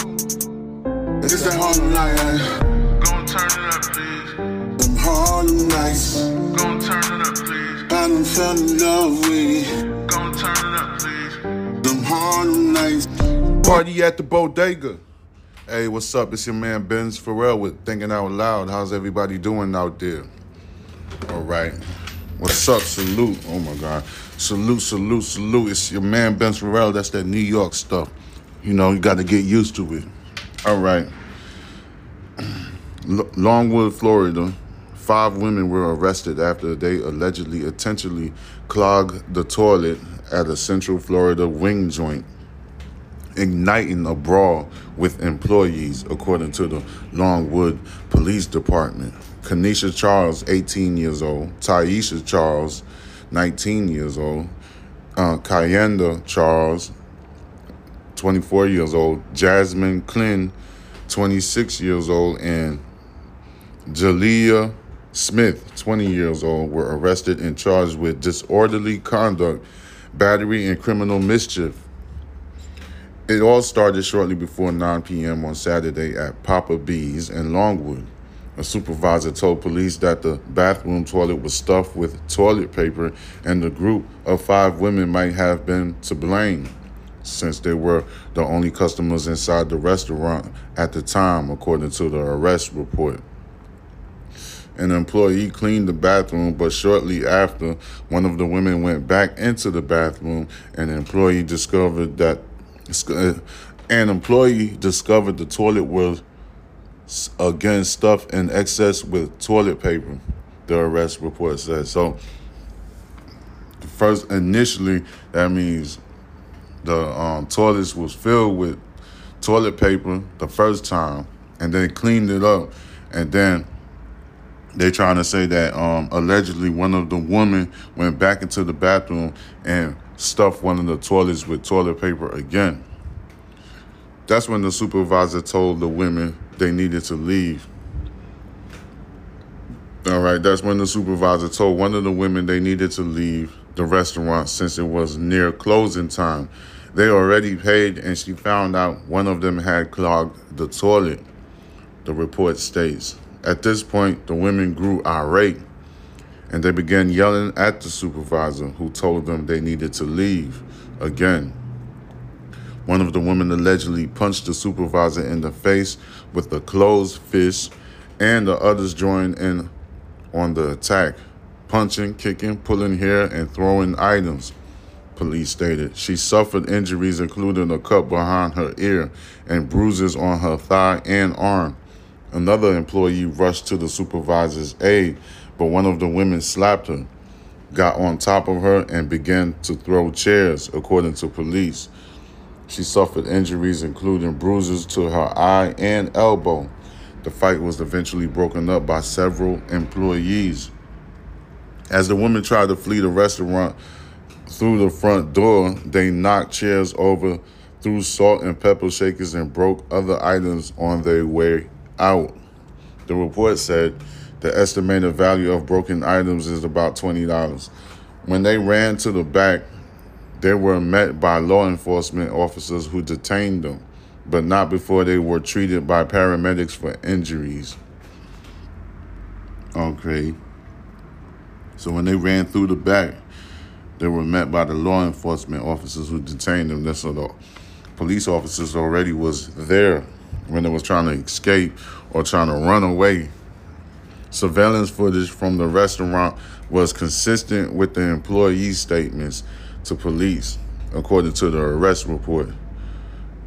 It's that Harlem night. Gon' turn it up, please. Them Harlem nights. Gon' turn it up, please. I done fell in love with it. Gon' turn it up, please. Them Harlem nights. Party at the bodega. Hey, what's up? It's your man Benz Pharrell with Thinking Out Loud. How's everybody doing out there? All right. What's up? Salute. Oh my God. Salute, salute, salute. It's your man Benz Pharrell. That's that New York stuff. You know, you got to get used to it. All right. L- Longwood, Florida. Five women were arrested after they allegedly intentionally clogged the toilet at a Central Florida wing joint igniting a brawl with employees, according to the Longwood Police Department. Kanisha Charles, 18 years old, Taisha Charles, 19 years old, uh, Kayenda Charles, 24 years old, Jasmine Klin, 26 years old, and Jalea Smith, 20 years old, were arrested and charged with disorderly conduct, battery, and criminal mischief. It all started shortly before 9 p.m. on Saturday at Papa B's in Longwood. A supervisor told police that the bathroom toilet was stuffed with toilet paper and the group of five women might have been to blame since they were the only customers inside the restaurant at the time, according to the arrest report. An employee cleaned the bathroom, but shortly after, one of the women went back into the bathroom and the employee discovered that uh, an employee discovered the toilet was again stuffed in excess with toilet paper. The arrest report says so. First, initially, that means the um, toilets was filled with toilet paper the first time, and they cleaned it up, and then they trying to say that um, allegedly one of the women went back into the bathroom and stuffed one of the toilets with toilet paper again. That's when the supervisor told the women they needed to leave. All right, that's when the supervisor told one of the women they needed to leave the restaurant since it was near closing time. They already paid, and she found out one of them had clogged the toilet, the report states. At this point, the women grew irate and they began yelling at the supervisor, who told them they needed to leave again. One of the women allegedly punched the supervisor in the face with a closed fist, and the others joined in on the attack, punching, kicking, pulling hair, and throwing items. Police stated she suffered injuries, including a cut behind her ear and bruises on her thigh and arm. Another employee rushed to the supervisor's aid, but one of the women slapped her, got on top of her, and began to throw chairs, according to police. She suffered injuries, including bruises to her eye and elbow. The fight was eventually broken up by several employees. As the women tried to flee the restaurant through the front door, they knocked chairs over, threw salt and pepper shakers, and broke other items on their way out. The report said the estimated value of broken items is about $20. When they ran to the back, they were met by law enforcement officers who detained them, but not before they were treated by paramedics for injuries. Okay. So when they ran through the back, they were met by the law enforcement officers who detained them. So the police officers already was there when they was trying to escape or trying to run away. Surveillance footage from the restaurant was consistent with the employees' statements to police, according to the arrest report.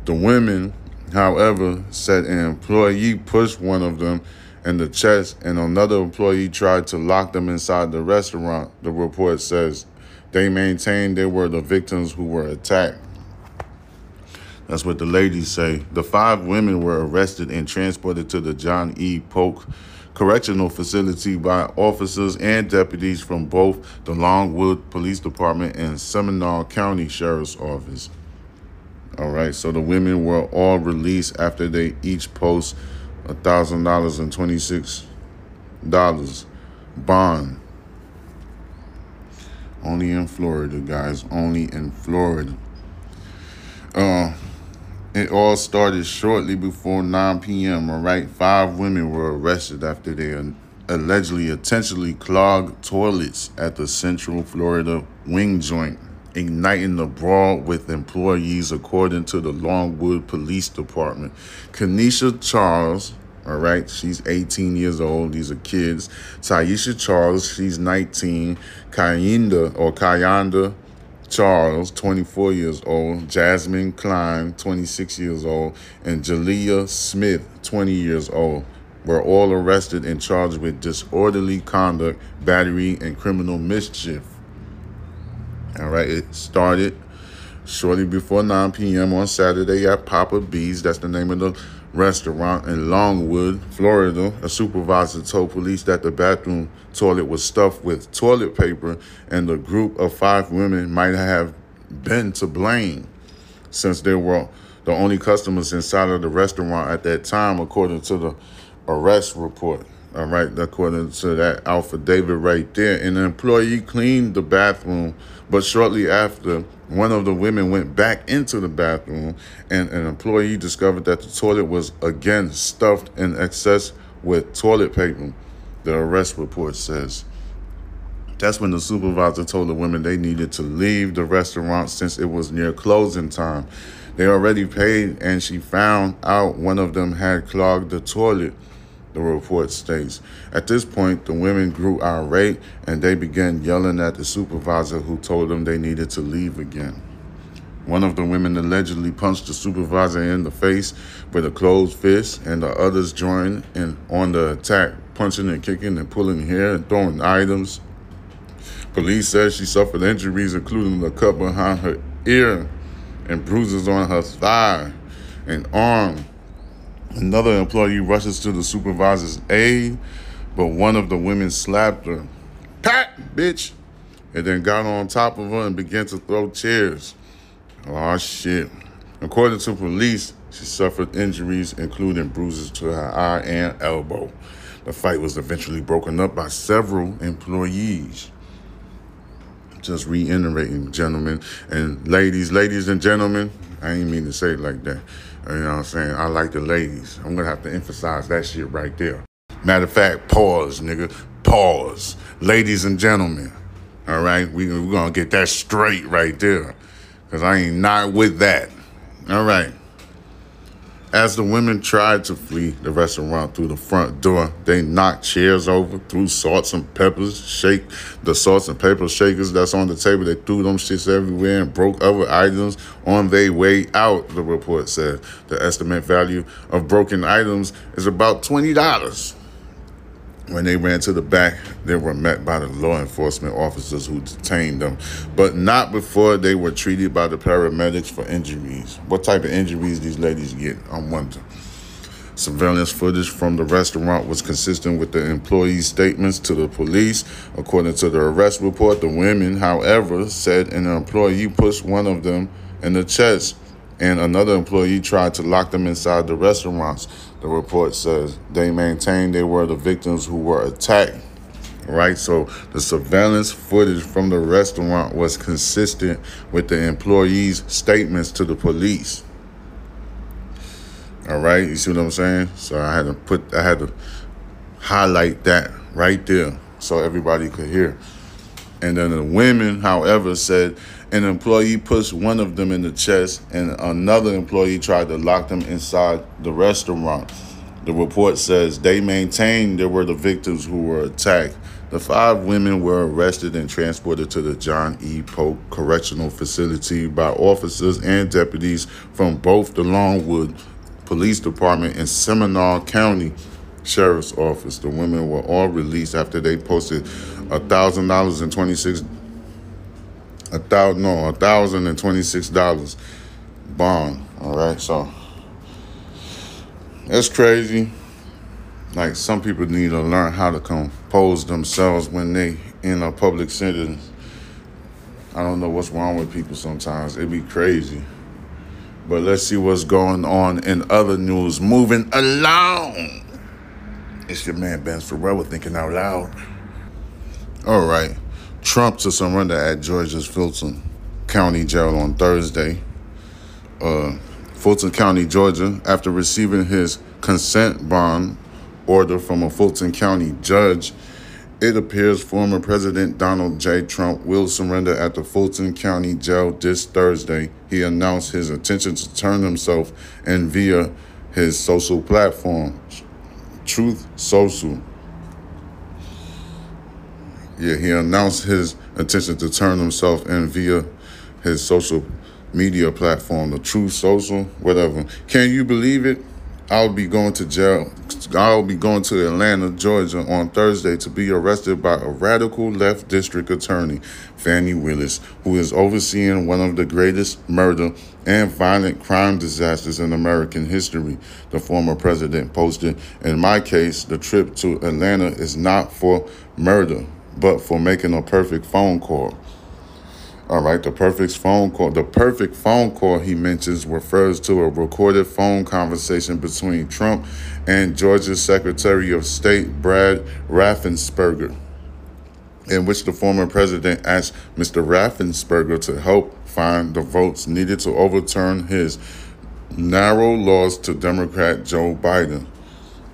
The women, however, said an employee pushed one of them in the chest and another employee tried to lock them inside the restaurant, the report says. They maintained they were the victims who were attacked. That's what the ladies say. The five women were arrested and transported to the John E. Polk Correctional Facility by officers and deputies from both the Longwood Police Department and Seminole County Sheriff's Office. All right, so the women were all released after they each post $1,000 and $26 bond. Only in Florida, guys. Only in Florida. Uh, It all started shortly before 9 p.m. All right, five women were arrested after they allegedly intentionally clogged toilets at the Central Florida wing joint, igniting the brawl with employees, according to the Longwood Police Department. Kenesha Charles, all right, she's 18 years old. These are kids. Taisha Charles, she's 19. Kayinda or Kayanda Charles, 24 years old, Jasmine Klein, 26 years old, and Jalea Smith, 20 years old, were all arrested and charged with disorderly conduct, battery, and criminal mischief. All right, it started shortly before 9 p.m. on Saturday at Papa B's. That's the name of the restaurant in Longwood, Florida. A supervisor told police that the bathroom toilet was stuffed with toilet paper, and the group of five women might have been to blame since they were the only customers inside of the restaurant at that time, according to the arrest report. All right, according to that affidavit right there. An employee cleaned the bathroom, but shortly after, one of the women went back into the bathroom, and an employee discovered that the toilet was again stuffed in excess with toilet paper, the arrest report says. That's when the supervisor told the women they needed to leave the restaurant since it was near closing time. They already paid, and she found out one of them had clogged the toilet the report states. At this point, the women grew irate and they began yelling at the supervisor who told them they needed to leave again. One of the women allegedly punched the supervisor in the face with a closed fist, and the others joined in on the attack, punching and kicking and pulling hair and throwing items. Police said she suffered injuries, including a cut behind her ear and bruises on her thigh and arm Another employee rushes to the supervisor's aid, but one of the women slapped her. Pat, bitch! And then got on top of her and began to throw chairs. Oh, shit. According to police, she suffered injuries, including bruises to her eye and elbow. The fight was eventually broken up by several employees. Just reiterating, gentlemen and ladies, ladies and gentlemen, I ain't mean to say it like that. You know what I'm saying? I like the ladies. I'm gonna have to emphasize that shit right there. Matter of fact, pause, nigga. Pause. Ladies and gentlemen. All right? We, we're gonna get that straight right there. Cause I ain't not with that. All right. As the women tried to flee the restaurant through the front door, they knocked chairs over, threw salts and peppers, shake the salts and pepper shakers that's on the table. They threw them shits everywhere and broke other items on their way out, the report said. The estimate value of broken items is about $20. When they ran to the back, they were met by the law enforcement officers who detained them, but not before they were treated by the paramedics for injuries. What type of injuries these ladies get, I wonder. Surveillance footage from the restaurant was consistent with the employees' statements to the police. According to the arrest report, the women, however, said an employee pushed one of them in the chest and another employee tried to lock them inside the restaurants. The report says they maintained they were the victims who were attacked. Right, so the surveillance footage from the restaurant was consistent with the employees' statements to the police. All right, you see what I'm saying? So I had to put, I had to highlight that right there so everybody could hear. And then the women, however, said an employee pushed one of them in the chest, and another employee tried to lock them inside the restaurant. The report says they maintained they were the victims who were attacked. The five women were arrested and transported to the John E. Polk Correctional Facility by officers and deputies from both the Longwood Police Department and Seminole County Sheriff's Office. The women were all released after they posted $1,000 and 26 a thousand no a thousand and twenty six dollars bond. All right, so that's crazy. Like some people need to learn how to compose themselves when they in a public setting. I don't know what's wrong with people sometimes. It'd be crazy. But let's see what's going on in other news. Moving along. It's your man Ben Ferrell thinking out loud. All right. Trump to surrender at Georgia's Fulton County Jail on Thursday. Uh, Fulton County, Georgia, after receiving his consent bond order from a Fulton County judge. It appears former President Donald J. Trump will surrender at the Fulton County Jail this Thursday. He announced his intention to turn himself in via his social platform, Truth Social. Yeah, he announced his intention to turn himself in via his social media platform, the True Social, whatever. Can you believe it? I'll be going to jail. I'll be going to Atlanta, Georgia on Thursday to be arrested by a radical left district attorney, Fani Willis, who is overseeing one of the greatest murder and violent crime disasters in American history. The former president posted, In my case, the trip to Atlanta is not for murder, but for making a perfect phone call. All right, the perfect phone call. The perfect phone call he mentions refers to a recorded phone conversation between Trump and Georgia's Secretary of State Brad Raffensperger, in which the former president asked Mr. Raffensperger to help find the votes needed to overturn his narrow loss to Democrat Joe Biden.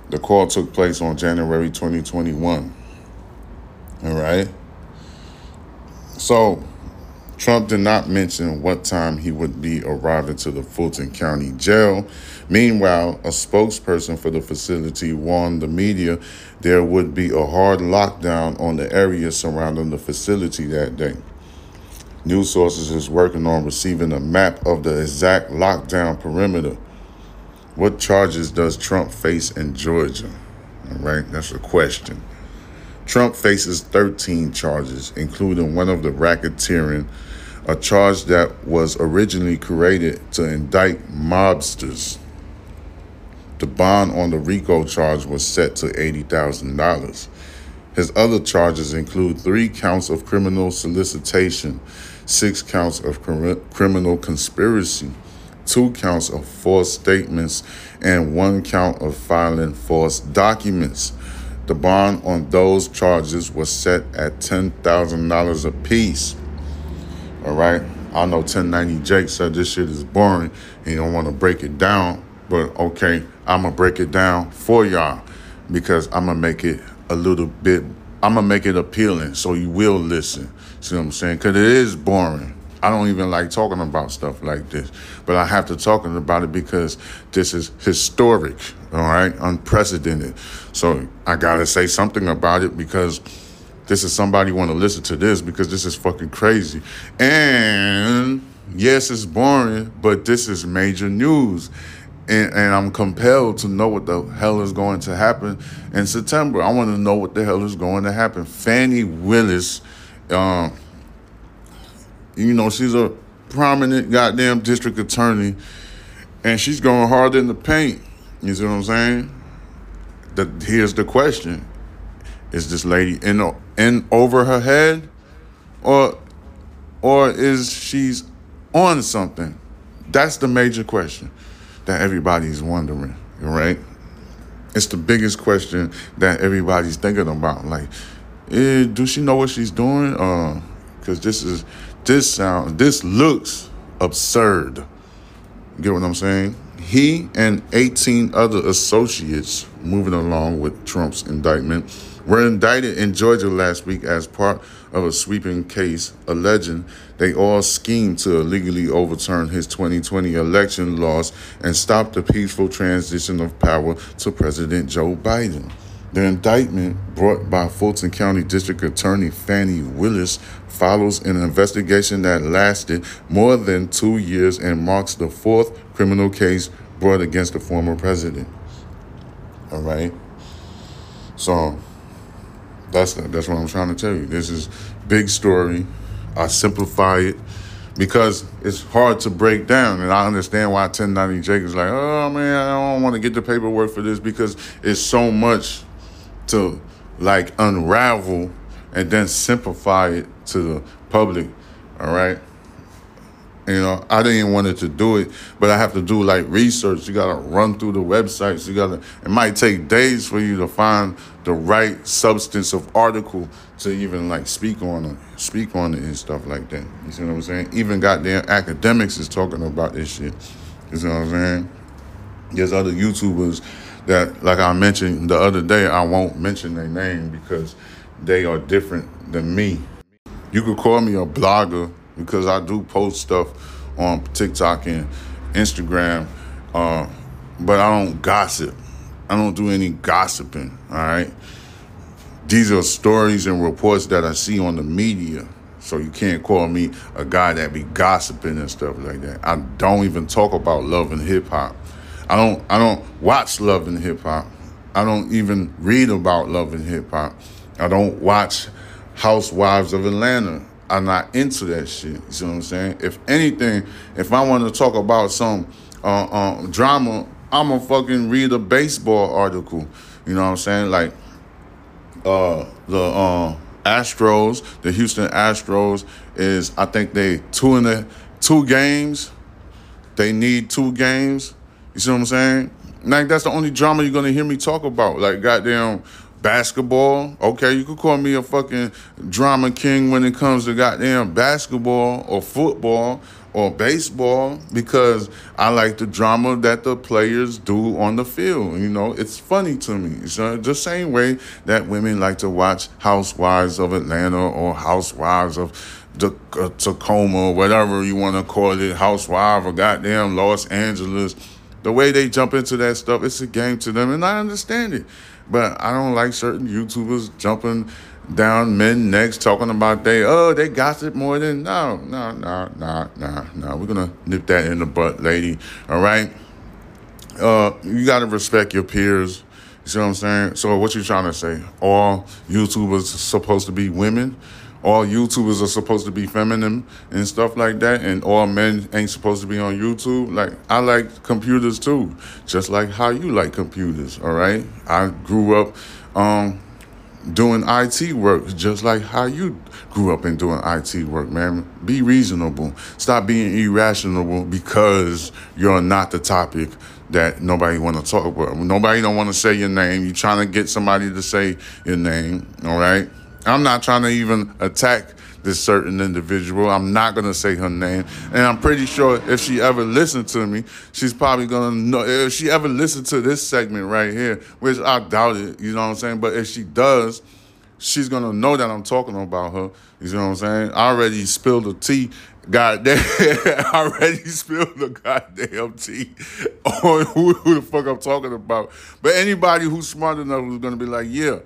The call took place on January 2021. All right. So, Trump did not mention what time he would be arriving to the Fulton County Jail. Meanwhile, a spokesperson for the facility warned the media there would be a hard lockdown on the area surrounding the facility that day. News sources is working on receiving a map of the exact lockdown perimeter. What charges does Trump face in Georgia? All right, that's a question. Trump faces 13 charges, including one of the racketeering, a charge that was originally created to indict mobsters. The bond on the RICO charge was set to $80,000. His other charges include three counts of criminal solicitation, six counts of criminal conspiracy, two counts of false statements, and one count of filing false documents. The bond on those charges was set at $10,000 apiece. All right. I know 1090 Jake said this shit is boring. and you don't want to break it down, but okay, I'm gonna break it down for y'all because I'm gonna make it a little bit. I'm gonna make it appealing so you will listen. See what I'm saying? Because it is boring. I don't even like talking about stuff like this, but I have to talk about it because this is historic, all right, unprecedented. So I gotta say something about it because this is somebody want to listen to this because this is fucking crazy. And yes, it's boring, but this is major news. And, and I'm compelled to know what the hell is going to happen in September. I want to know what the hell is going to happen. Fani Willis, um, you know, she's a prominent goddamn district attorney, and she's going hard in the paint. You see what I'm saying? The, here's the question: Is this lady in in over her head, or or is she's on something? That's the major question that everybody's wondering, right? It's the biggest question that everybody's thinking about. Like, eh, do she know what she's doing? Uh, because this is this sound this looks absurd. Get what I'm saying? He and 18 other associates moving along with Trump's indictment were indicted in Georgia last week as part of a sweeping case alleging they all schemed to illegally overturn his 2020 election loss and stop the peaceful transition of power to President Joe Biden. The indictment, brought by Fulton County District Attorney Fani Willis, follows an investigation that lasted more than two years and marks the fourth criminal case brought against the former president. All right. So that's that's what I'm trying to tell you. This is big story. I simplify it because it's hard to break down, and I understand why 1090 Jake is like, oh man, I don't want to get the paperwork for this because it's so much to like unravel and then simplify it to the public. All right. You know, I didn't want it to do it, but I have to do like research. You gotta run through the websites. You gotta. It might take days for you to find the right substance of article to even like speak on it, speak on it and stuff like that. You see what I'm saying? Even goddamn academics is talking about this shit. You see what I'm saying? There's other YouTubers that, like I mentioned the other day, I won't mention their name because they are different than me. You could call me a blogger because I do post stuff on TikTok and Instagram, uh, but I don't gossip. I don't do any gossiping, all right? These are stories and reports that I see on the media. So you can't call me a guy that be gossiping and stuff like that. I don't even talk about love and hip hop. I don't I don't watch love and hip hop. I don't even read about love and hip hop. I don't watch Housewives of Atlanta. I'm not into that shit. You see what I'm saying? If anything, if I want to talk about some uh, uh, drama, I'm gonna fucking read a baseball article. You know what I'm saying? Like uh, the uh, Astros, the Houston Astros is I think they two in the two games. They need two games. You see what I'm saying? Like that's the only drama you're gonna hear me talk about. Like goddamn basketball. Okay, you could call me a fucking drama king when it comes to goddamn basketball or football or baseball because I like the drama that the players do on the field. You know, it's funny to me. So the same way that women like to watch Housewives of Atlanta or Housewives of the, uh, Tacoma, whatever you want to call it, Housewife or goddamn Los Angeles. The way they jump into that stuff, it's a game to them, and I understand it. But I don't like certain YouTubers jumping down men necks talking about they oh they gossip more than no no no no no no. We're gonna nip that in the butt lady all right? Uh you gotta respect your peers you see what i'm saying? So what you trying to say? All youtubers supposed to be women all youtubers are supposed to be feminine and stuff like that and all men ain't supposed to be on youtube like i like computers too just like how you like computers all right i grew up um doing IT work, just like how you grew up in doing IT work, man. Be reasonable. Stop being irrational because you're not the topic that nobody want to talk about. Nobody don't want to say your name. You're trying to get somebody to say your name, all right? I'm not trying to even attack this certain individual. I'm not gonna say her name, and I'm pretty sure if she ever listened to me, she's probably gonna know. If she ever listened to this segment right here, which I doubt it, you know what I'm saying. But if she does, she's gonna know that I'm talking about her. You know what I'm saying? I already spilled the tea. Goddamn, I already spilled the goddamn tea on who, who the fuck I'm talking about. But anybody who's smart enough is gonna be like, yeah.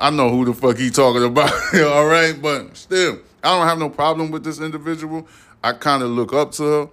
I know who the fuck he talking about, all right? But still, I don't have no problem with this individual. I kind of look up to her.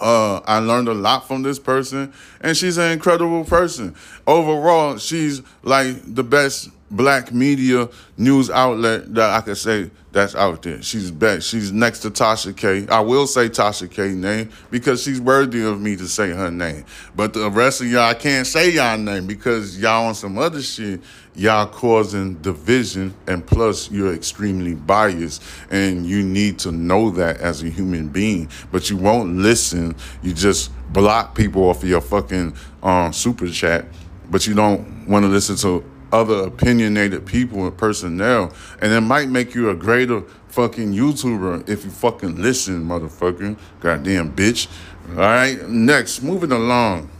Uh, I learned a lot from this person, and she's an incredible person. Overall, she's like the best black media news outlet that I could say that's out there. She's back. She's next to Tasha K. I will say Tasha K name because she's worthy of me to say her name. But the rest of y'all, I can't say y'all name because y'all on some other shit. Y'all causing division, and plus you're extremely biased, and you need to know that as a human being. But you won't listen. You just block people off of your fucking um, super chat, but you don't want to listen to other opinionated people and personnel, and it might make you a greater fucking YouTuber if you fucking listen, motherfucker. Goddamn bitch. All right, next, moving along.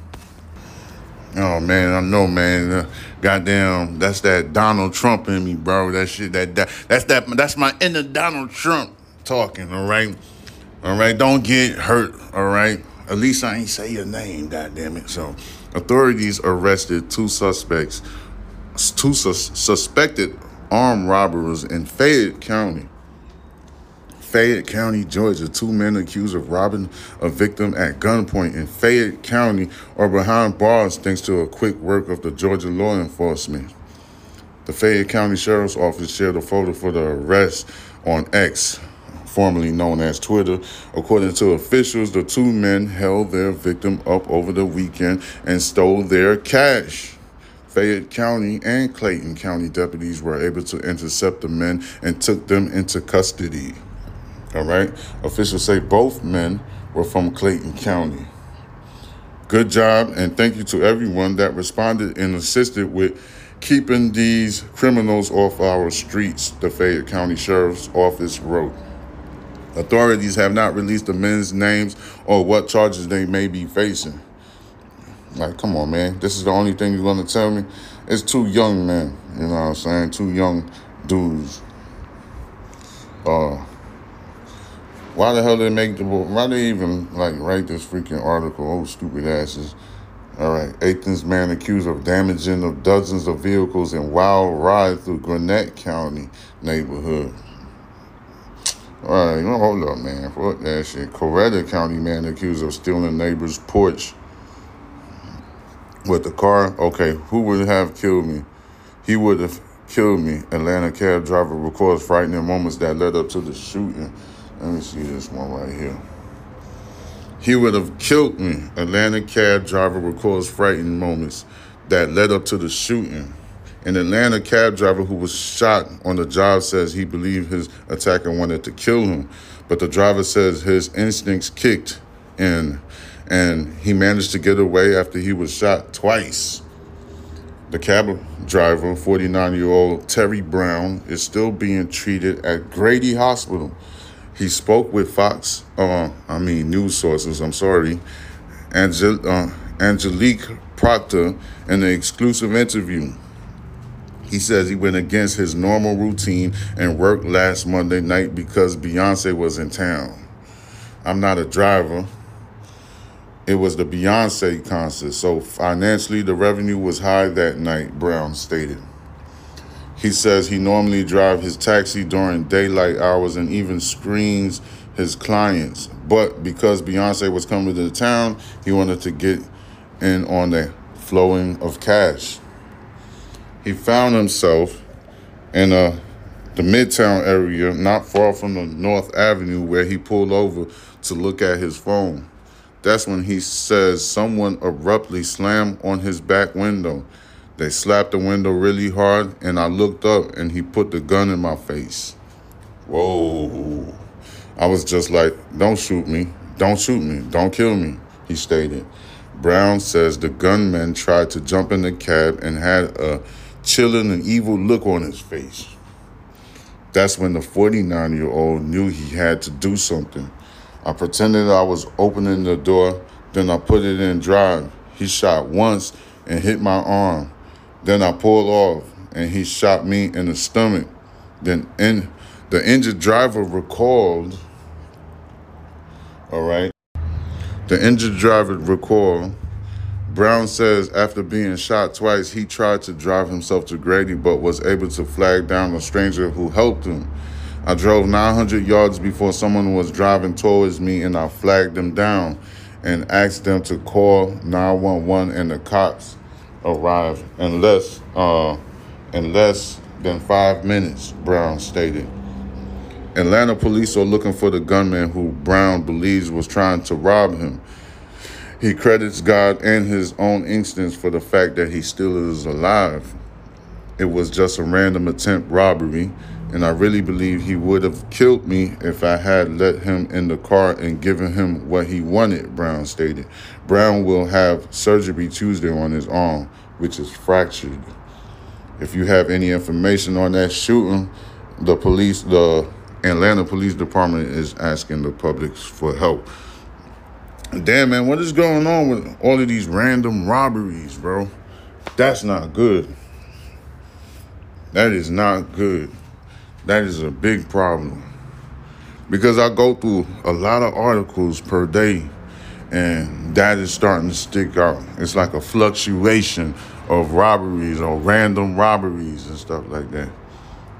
Oh man, I know, man. Uh, goddamn, that's that Donald Trump in me, bro. That shit, that, that that's that that's my inner Donald Trump talking. All right, all right. Don't get hurt. All right. At least I ain't say your name. Goddamn it. So, authorities arrested two suspects two sus- suspected armed robbers in Fayette County. Fayette County, Georgia. Two men accused of robbing a victim at gunpoint in Fayette County are behind bars thanks to a quick work of the Georgia law enforcement. The Fayette County Sheriff's Office shared a photo for the arrest on X, formerly known as Twitter. According to officials, the two men held their victim up over the weekend and stole their cash. Fayette County and Clayton County deputies were able to intercept the men and took them into custody. All right. Officials say both men were from Clayton County. Good job, and thank you to everyone that responded and assisted with keeping these criminals off our streets, the Fayette County Sheriff's Office wrote. Authorities have not released the men's names or what charges they may be facing. Like, come on, man. This is the only thing you're going to tell me? It's two young men, you know what I'm saying? Two young dudes. Uh, why the hell did they make the why they even like write this freaking article? Oh, stupid asses. All right, Athens man accused of damaging of dozens of vehicles in wild ride through Gwinnett County neighborhood. All right, no, hold up, man. Fuck that shit. Coweta County man accused of stealing neighbor's porch with the car. Okay, who would have killed me? He would have killed me. Atlanta cab driver records frightening moments that led up to the shooting. Let me see this one right here. He would have killed me. Atlanta cab driver recalls frightening moments that led up to the shooting. An Atlanta cab driver who was shot on the job says he believed his attacker wanted to kill him, but the driver says his instincts kicked in and he managed to get away after he was shot twice. The cab driver, 49 year old Terry Brown, is still being treated at Grady Hospital. He spoke with Fox, uh, I mean, news sources, I'm sorry, Angel, uh, Angelique Proctor in an exclusive interview. He says he went against his normal routine and worked last Monday night because Beyonce was in town. I'm not a driver. It was the Beyonce concert, so financially the revenue was high that night, Brown stated. He says he normally drives his taxi during daylight hours and even screens his clients. But because Beyonce was coming to the town, he wanted to get in on the flowing of cash. He found himself in a, the Midtown area, not far from the North Avenue, where he pulled over to look at his phone. That's when he says someone abruptly slammed on his back window. They slapped the window really hard, and I looked up and he put the gun in my face. Whoa. I was just like, don't shoot me. Don't shoot me. Don't kill me, he stated. Brown says the gunman tried to jump in the cab and had a chilling and evil look on his face. That's when the 49 year old knew he had to do something. I pretended I was opening the door, then I put it in drive. He shot once and hit my arm. Then I pulled off and he shot me in the stomach. Then in, the injured driver recalled, all right, the injured driver recalled Brown says after being shot twice, he tried to drive himself to Grady but was able to flag down a stranger who helped him. I drove 900 yards before someone was driving towards me and I flagged them down and asked them to call 911 and the cops arrived in less, uh, in less than five minutes, Brown stated. Atlanta police are looking for the gunman who Brown believes was trying to rob him. He credits God and his own instincts for the fact that he still is alive. It was just a random attempt robbery, and I really believe he would have killed me if I had let him in the car and given him what he wanted, Brown stated. Brown will have surgery Tuesday on his arm, which is fractured. If you have any information on that shooting, the police, the Atlanta Police Department is asking the public for help. Damn, man, what is going on with all of these random robberies, bro? That's not good. That is not good. That is a big problem. Because I go through a lot of articles per day, and that is starting to stick out. It's like a fluctuation of robberies or random robberies and stuff like that.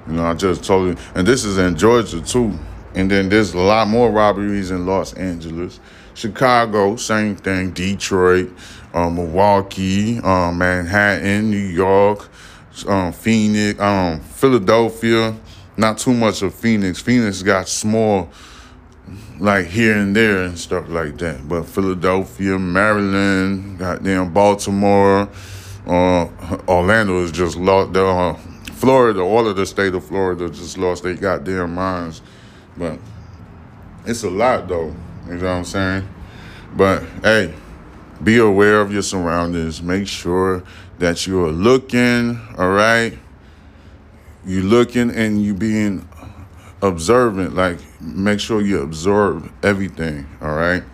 You know, I just told you, and this is in Georgia too. And then there's a lot more robberies in Los Angeles. Chicago, same thing. Detroit, uh, Milwaukee, uh, Manhattan, New York, um, Phoenix, um, Philadelphia. Not too much of Phoenix. Phoenix got small, like here and there and stuff like that. But Philadelphia, Maryland, goddamn Baltimore, uh, Orlando is just lost. Uh, Florida, all of the state of Florida just lost their goddamn minds. But it's a lot though. You know what I'm saying? But hey, be aware of your surroundings. Make sure that you are looking, all right? You looking and you being observant. Like, make sure you absorb everything. All right.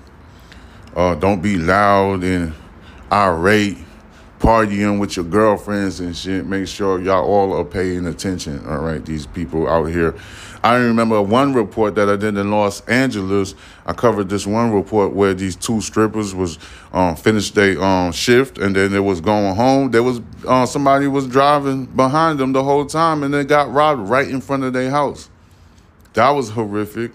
Uh, don't be loud and irate, partying with your girlfriends and shit. Make sure y'all all are paying attention. All right, these people out here. I remember one report that I did in Los Angeles. I covered this one report where these two strippers was um, finished their um, shift and then they was going home. There was uh, somebody was driving behind them the whole time and they got robbed right in front of their house. That was horrific.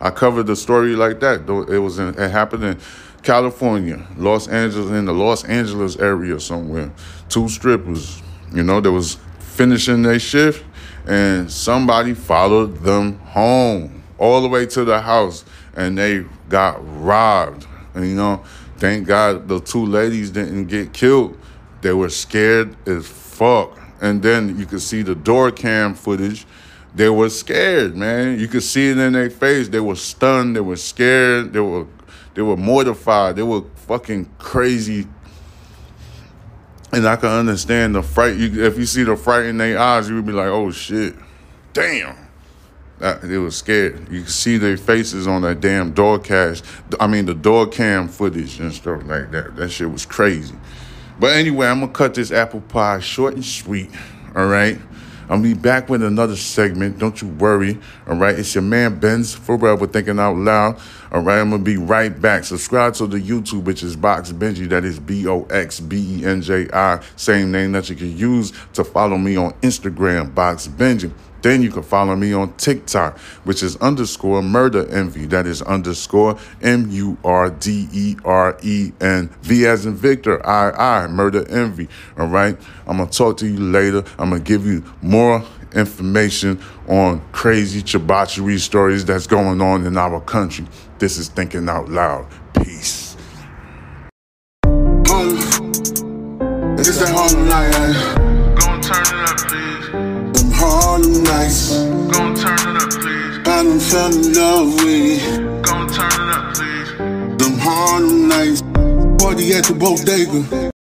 I covered the story like that. It was in, it happened in California, Los Angeles, in the Los Angeles area somewhere. Two strippers, you know, that was finishing their shift, and somebody followed them home all the way to the house, and they got robbed. And you know, thank God the two ladies didn't get killed. They were scared as fuck. And then you could see the door cam footage. They were scared, man. You could see it in their face. They were stunned. They were scared. They were they were mortified. They were fucking crazy. And I can understand the fright. You, if you see the fright in their eyes, you would be like, "Oh shit, damn." That, they were scared. You can see their faces on that damn door cash. I mean, the door cam footage and stuff like that. That shit was crazy. But anyway, I'm gonna cut this apple pie short and sweet. All right. I'll be back with another segment. Don't you worry. All right. It's your man Benz Forever Thinking Out Loud. All right. I'm going to be right back. Subscribe to the YouTube, which is Box Benji. That is B O X B E N J I. Same name that you can use to follow me on Instagram, Box Benji. Then you can follow me on TikTok, which is underscore murder envy. That is underscore M U R D E R E N V as in Victor, I I murder envy. All right. I'm gonna talk to you later. I'm gonna give you more information on crazy chibachari stories that's going on in our country. This is thinking out loud. Peace. It's that nights. Gon' turn it up, please. I done fell in love with it. Gon' turn it up, please. Them Harlem nights. Party at the bodega.